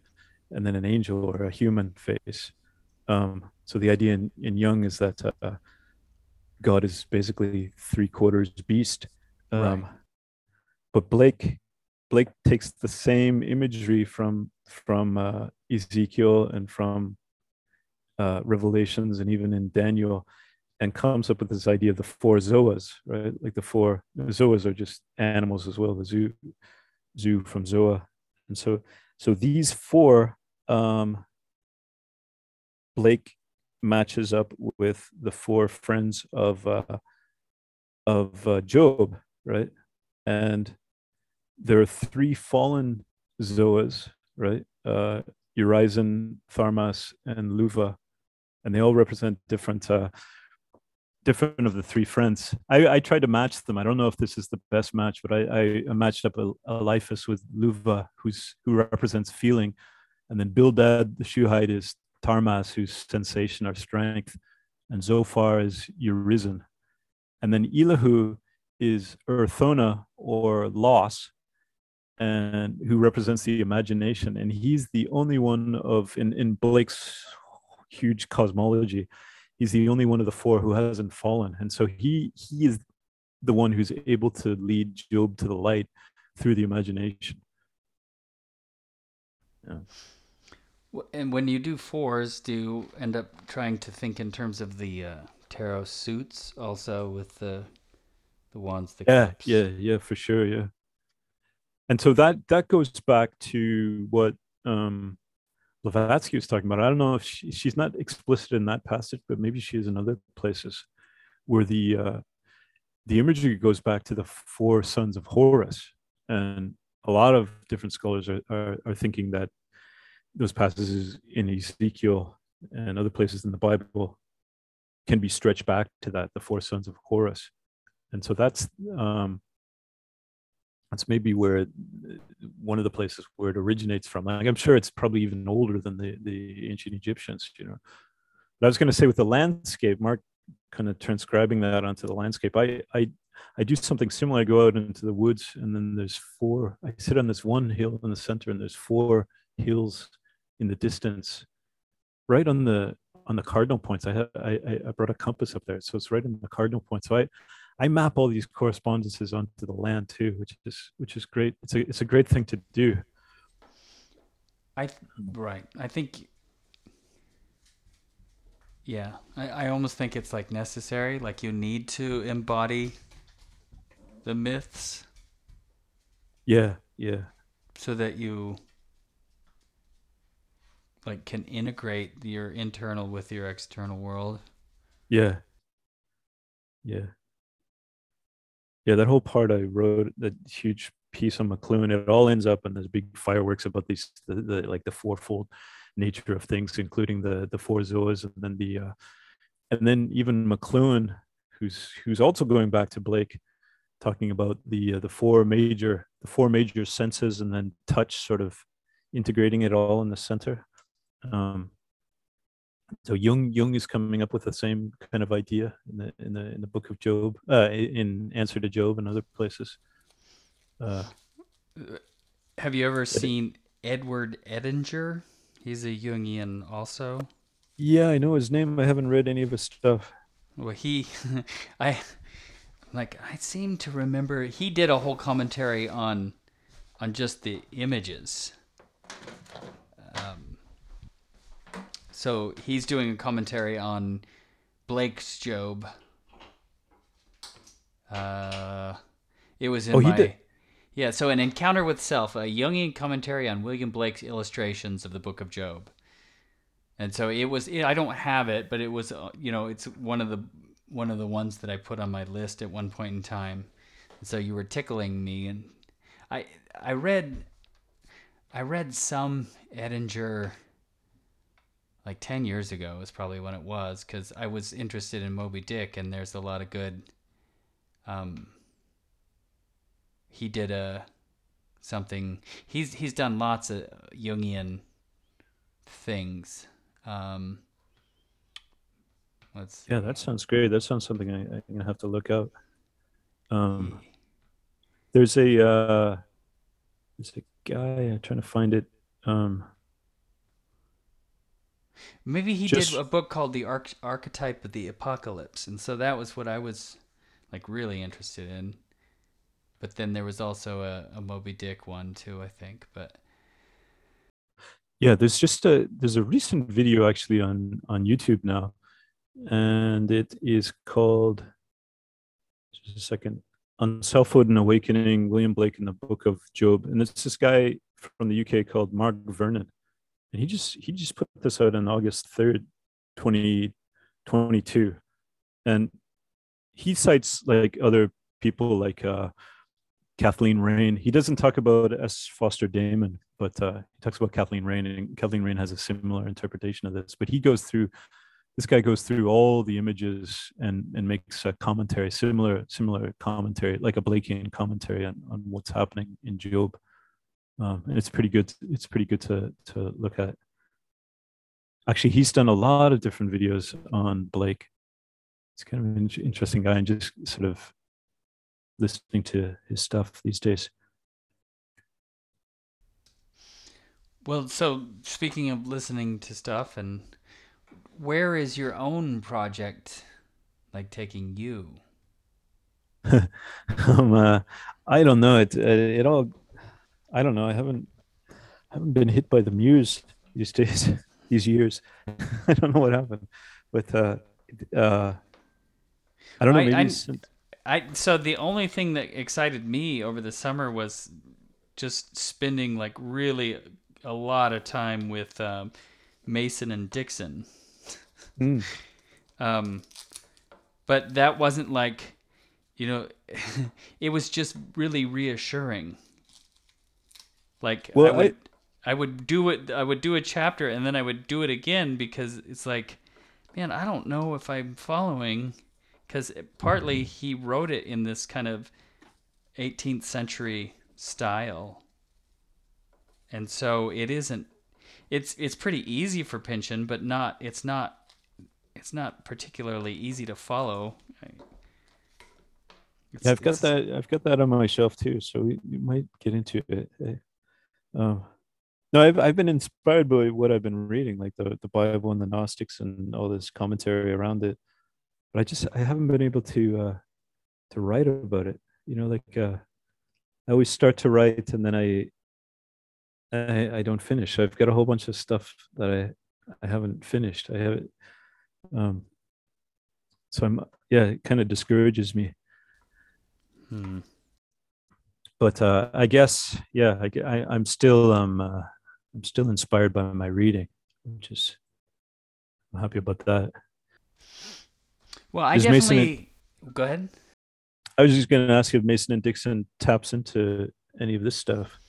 and then an angel or a human face um so the idea in, in jung is that uh, god is basically three quarters beast. Um Right. but blake blake takes the same imagery from from uh, ezekiel and from uh, revelations and even in daniel and comes up with this idea of the four zoas right? Like the four zoas are just animals as well the zoo zoo from zoa. And so so these four um blake matches up with the four friends of uh of uh, job right? And there are three fallen zoas right? Uh urizen tharmas and Luvah. And they all represent different uh different of the three friends. I i tried to match them. I don't know if this is the best match but i i, matched up a, Eliphaz with Luvah who's who represents feeling. And then bildad the shuhite is Tharmas whose sensation or strength and zophar is urizen and then elihu is Urthona or Los, and who represents the imagination. And he's the only one of in, in Blake's huge cosmology, he's the only one of the four who hasn't fallen. And so he he is the one who's able to lead Job to the light through the imagination. W- And when you do fours, do you end up trying to think in terms of the uh, tarot suits also with the the wands, the Yeah, cups? yeah, yeah, for sure, yeah. And so that that goes back to what um Blavatsky was talking about. I don't know if she, she's not explicit in that passage, but maybe she is in other places where the uh, the imagery goes back to the four sons of Horus, and a lot of different scholars are are, are thinking that those passages in Ezekiel and other places in the Bible can be stretched back to that, the four sons of Horus, and so that's um, that's maybe where one of the places where it originates from. Like I'm sure it's probably even older than the the ancient Egyptians, you know. But I was going to say with the landscape, Mark kind of transcribing that onto the landscape. I I I do something similar. I go out into the woods, and then there's four. I sit on this one hill in the center, and there's four hills in the distance, right on the on the cardinal points. I have I I brought a compass up there, so it's right in the cardinal point. So I I map all these correspondences onto the land too, which is which is great. It's a it's a great thing to do. I right. I think. Yeah, I, I almost think it's like necessary. Like you need to embody the myths Yeah, yeah, so that you like can integrate your internal with your external world. yeah, yeah, yeah. That whole part I wrote, that huge piece on McLuhan, it all ends up in this big fireworks about these the, the like the fourfold nature of things, including the the four zoas, and then the uh, and then even McLuhan, who's who's also going back to Blake, talking about the uh, the four major the four major senses, and then touch sort of integrating it all in the center. Um, so Jung Jung is coming up with the same kind of idea in the in the in the book of Job, uh, in Answer to Job and other places. Uh, Have you ever seen Edward Edinger? He's a Jungian also. Yeah, I know his name. I haven't read any of his stuff. Well, he, I, like I seem to remember he did a whole commentary on, on just the images. Um, so he's doing a commentary on Blake's Job. Uh, it was in Oh, he my. did- Yeah, so an encounter with self, a Jungian commentary on William Blake's illustrations of the Book of Job. And so it was. I don't have it, but it was. uh, You know, it's one of the one of the ones that I put on my list at one point in time. And so you were tickling me, and I I read I read some Edinger like 10 years ago is probably when it was because I was interested in Moby Dick and there's a lot of good um he did a something he's he's done lots of Jungian things um let's Yeah, that sounds great. That sounds something I, I'm gonna have to look out. Um, there's a uh, there's a guy. I'm trying to find it. Um, Maybe he Just- did a book called The Arch- Archetype of the Apocalypse, and so that was what I was like really interested in. But then there was also a, a Moby Dick one too, I think. But yeah, there's just a there's a recent video actually on on YouTube now, and it is called just a second on selfhood and awakening. William Blake in the Book of Job, and it's this guy from the UK called Mark Vernon, and he just he just put this out on August third, twenty twenty two, and he cites like other people like uh, Kathleen Raine. He doesn't talk about S. Foster Damon, but uh, he talks about Kathleen Raine, and Kathleen Raine has a similar interpretation of this. But he goes through this guy goes through all the images and and makes a commentary, similar similar commentary, like a Blakean commentary on, on what's happening in Job. Um, and it's pretty good. It's pretty good to to look at. Actually, he's done a lot of different videos on Blake. He's kind of an interesting guy, and just sort of listening to his stuff these days. well, so speaking of listening to stuff, and where is your own project like taking you? um, uh, I don't know. It uh, it all. I don't know. I haven't haven't been hit by the muse these days. These years, I don't know what happened, but uh, uh, I don't know. I- Maybe I- since- I so the only thing that excited me over the summer was just spending like really a lot of time with um, Mason and Dixon. Mm. Um, but that wasn't like, you know, it was just really reassuring. Like I Well, I- would, I, would do it. I would do a chapter and then I would do it again because it's like, man, I don't know if I'm following. Because partly he wrote it in this kind of 18th century style, and so it isn't. It's it's pretty easy for Pynchon, but not. It's not it's not particularly easy to follow. It's- yeah, I've got that. I've got that on my shelf too. So we, we might get into it. Um, no, I've I've been inspired by what I've been reading, like the the Bible and the Gnostics and all this commentary around it. But I just I haven't been able to uh, to write about it. You know, like uh, I always start to write and then I I I don't finish. I've got a whole bunch of stuff that I I haven't finished. I have um. So I'm yeah, it kind of discourages me Hmm. But uh, I guess yeah, I, am still um uh, I'm still inspired by my reading, which is I'm happy about that. Well, I Is definitely go ahead. I was just going to ask if Mason and Dixon taps into any of this stuff.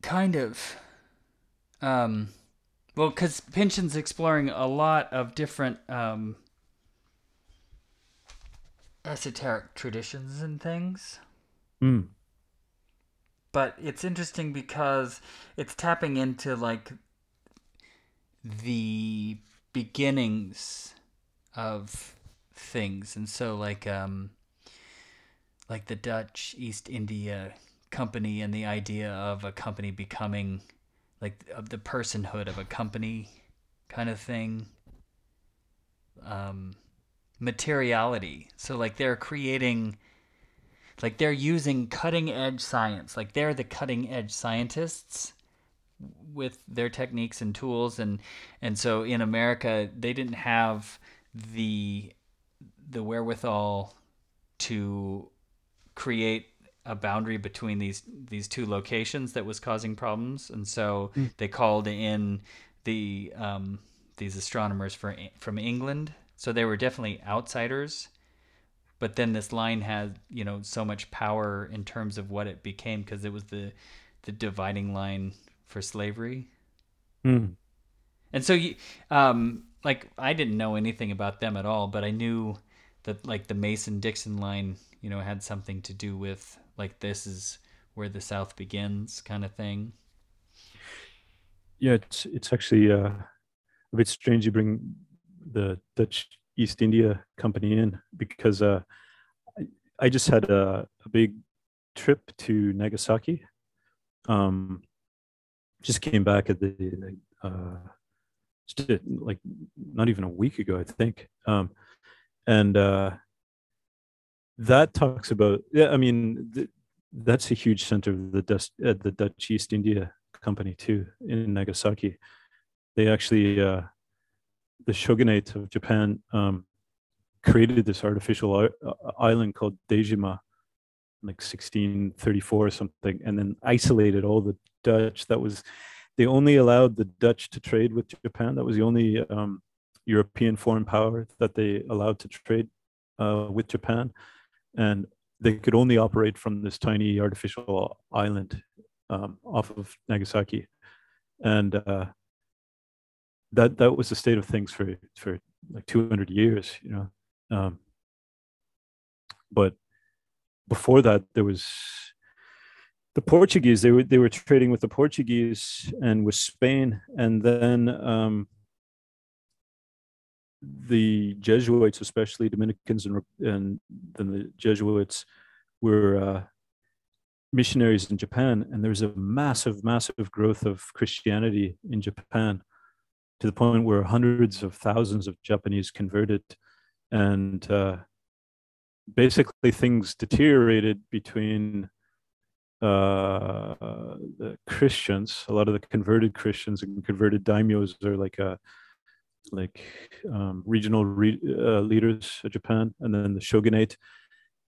Kind of. Um, well, because Pynchon's exploring a lot of different um, esoteric traditions and things. Mm. But it's interesting because it's tapping into like the beginnings of things, and so like um, like the Dutch East India Company and the idea of a company becoming like of the personhood of a company kind of thing um materiality so like they're creating like they're using cutting edge science like they're the cutting edge scientists with their techniques and tools and and so in america they didn't have the the wherewithal to create a boundary between these these two locations that was causing problems, and so mm. they called in the um, these astronomers for, from England. So they were definitely outsiders. But then this line had you know so much power in terms of what it became because it was the the dividing line for slavery. Mm. And so you um, like I didn't know anything about them at all, but I knew that like the Mason Dixon line, you know, had something to do with like this is where the South begins, kind of thing. Yeah, it's it's actually uh, a bit strange you bring the Dutch East India Company in because uh, I, just had a, a big trip to Nagasaki. Um, just came back at the uh, like not even a week ago, I think. Um, and uh, that talks about yeah i mean th- that's a huge center of the Dutch, uh, the Dutch East India Company too in Nagasaki. They actually uh, the shogunate of Japan um, created this artificial uh, island called Dejima, like 1634 or something, and then isolated all the Dutch. That was they only allowed the Dutch to trade with Japan. That was the only um, European foreign power that they allowed to trade uh, with Japan and they could only operate from this tiny artificial island um, off of Nagasaki, and uh, that that was the state of things for for like 200 years, you know. Um, but before that, there was the Portuguese. They were they were trading with the Portuguese and with Spain, and then um, the Jesuits, especially Dominicans and and then the Jesuits, were uh, missionaries in Japan, and there was a massive, massive growth of Christianity in Japan, to the point where hundreds of thousands of Japanese converted, and uh, basically things deteriorated between uh, the Christians. A lot of the converted Christians and converted daimyos are like a like um, regional re- uh, leaders of Japan, and then the shogunate,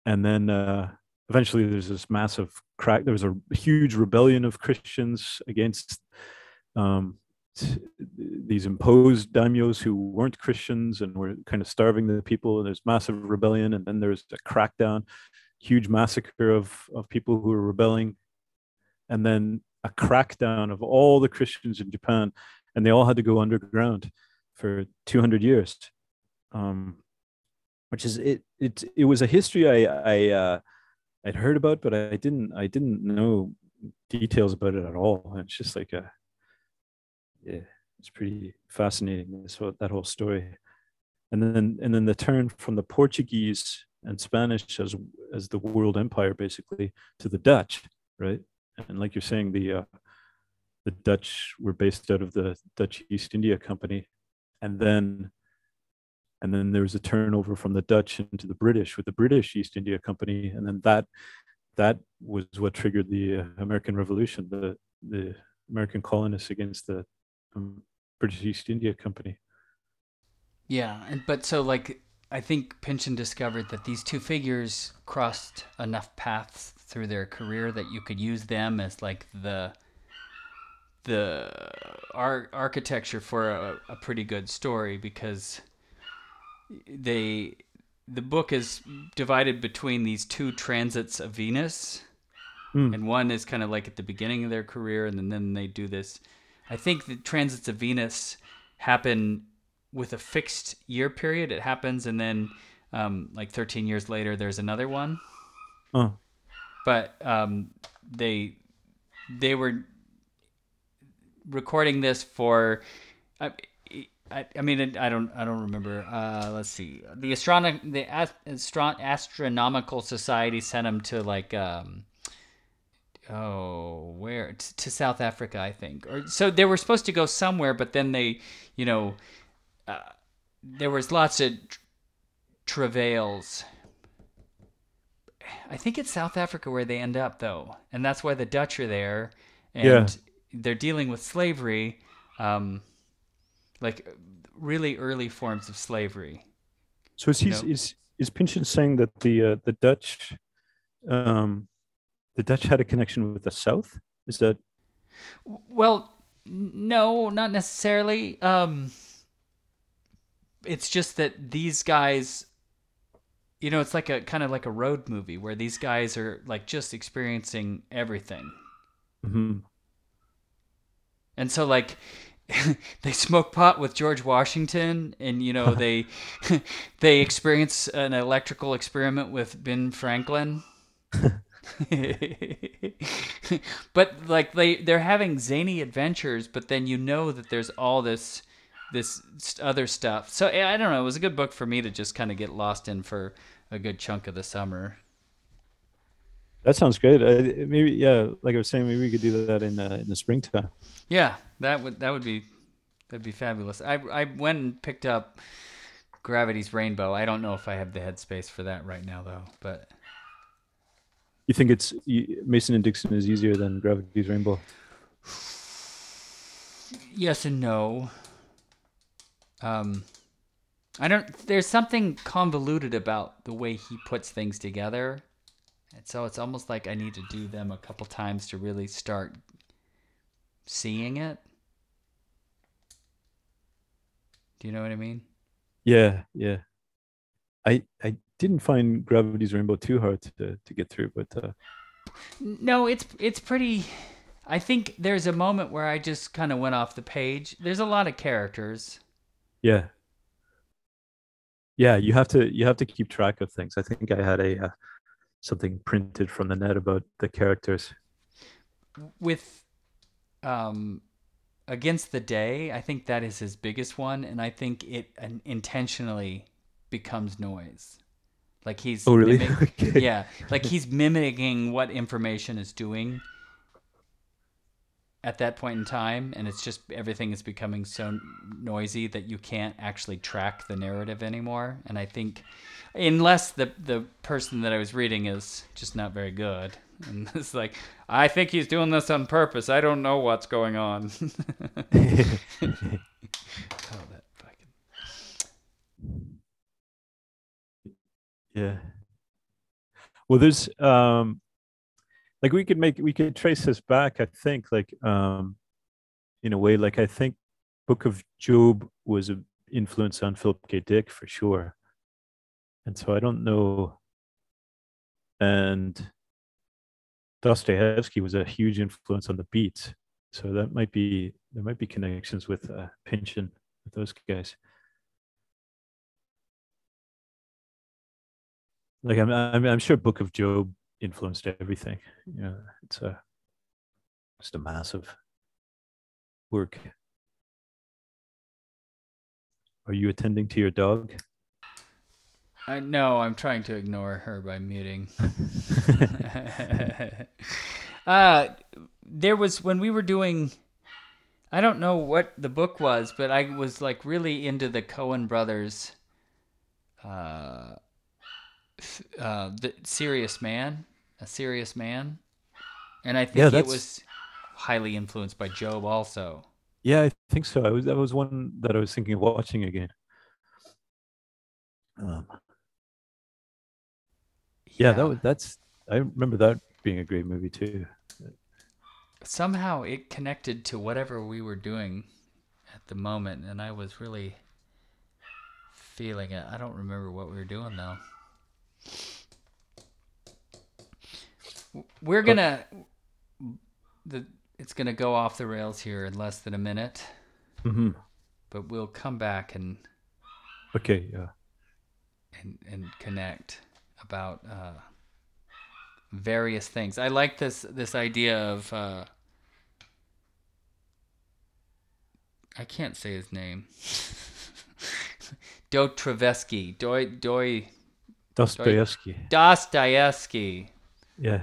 and then uh, eventually there's this massive crack. There was a huge rebellion of Christians against um, these imposed daimyos who weren't Christians and were kind of starving the people. And there's massive rebellion, and then there's a crackdown, huge massacre of of people who were rebelling, and then a crackdown of all the Christians in Japan, and they all had to go underground for 200 years um, which is it it it was a history i i uh, i'd heard about but i didn't i didn't know details about it at all it's just like a yeah it's pretty fascinating this that whole story. And then and then the turn from the portuguese and spanish as as the world empire basically to the dutch right? And like you're saying the uh, the dutch were based out of the dutch east india company. And then and then there was a turnover from the Dutch into the British with the British East India Company, and then that that was what triggered the uh, American Revolution, the the American colonists against the British East India Company. Yeah, and but so like I think Pynchon discovered that these two figures crossed enough paths through their career that you could use them as like the the ar- architecture for a, a pretty good story because they the book is divided between these two transits of Venus, Hmm. and one is kind of like at the beginning of their career, and then, then they do this. I think the transits of Venus happen with a fixed year period. It happens, and then um, like 13 years later, there's another one. Oh, But um, they they were recording this for. I, I, I mean, I don't, I don't remember. Uh, let's see. The astronom, the Ast- Astro- astronomical society sent them to like, um, oh, where T- to South Africa, I think. Or so they were supposed to go somewhere, but then they, you know, uh, there was lots of tr- travails. I think it's South Africa where they end up, though, and that's why the Dutch are there, and Yeah. they're dealing with slavery, um, like really early forms of slavery. so is he No. is is Pynchon saying that the uh, the Dutch, um, the Dutch had a connection with the South? Is that Well, no, not necessarily. Um, it's just that these guys, you know, it's like a kind of like a road movie where these guys are like just experiencing everything. Mhm. And so like they smoke pot with George Washington and you know they they experience an electrical experiment with Ben Franklin. but like they they're having zany adventures but then you know that there's all this this other stuff. So I I don't know, it was a good book for me to just kind of get lost in for a good chunk of the summer. that sounds good. Uh, maybe yeah, like I was saying, maybe we could do that in uh, in the springtime. Yeah, that would that would be that'd be fabulous. I I went and picked up Gravity's Rainbow. I don't know if I have the headspace for that right now though, but You think it's you, Mason and Dixon is easier than Gravity's Rainbow? yes and no. Um I don't there's something convoluted about the way he puts things together. And so it's almost like I need to do them a couple times to really start seeing it. Do you know what I mean? Yeah, yeah. I I didn't find Gravity's Rainbow too hard to to get through, but uh, No, it's it's pretty. I think there's a moment where I just kind of went off the page. There's a lot of characters. yeah, yeah. You have to you have to keep track of things. I think I had a uh, something printed from the net about the characters. with um against the day i think that is his biggest one and i think it intentionally becomes noise like he's Oh, really? mimic- Okay. yeah like he's mimicking what information is doing at that point in time and it's just everything is becoming so noisy that you can't actually track the narrative anymore and i think unless the the person that i was reading is just not very good and it's like i think he's doing this on purpose i don't know what's going on oh that Yeah. Well, there's um, like we could make we could trace this back. I think like um, in a way, like I think Book of Job was an influence on Philip K. Dick for sure, and so I don't know. And Dostoevsky was a huge influence on the beats, so that might be there might be connections with uh, Pynchon with those guys. Like I'm, I'm I'm sure Book of Job influenced everything. You know, it's a just a massive work. Are you attending to your dog? i know i'm trying to ignore her by muting uh there was when we were doing i don't know what the book was but i was like really into the Coen brothers uh uh the serious man a serious man and i think Yeah, it was highly influenced by job also Yeah, I think so. I was that was one that I was thinking of watching again. Um, yeah, that was that's I remember that being a great movie too. somehow it connected to whatever we were doing at the moment and i was really feeling it. I don't remember what we were doing though. We're gonna the it's gonna go off the rails here in less than a minute, hmm but we'll come back and Okay, yeah. and, and connect about uh, various things. I like this this idea of uh, I can't say his name. Dostoevsky, Doi Doi Dostoevsky. Dostoevsky. Yeah,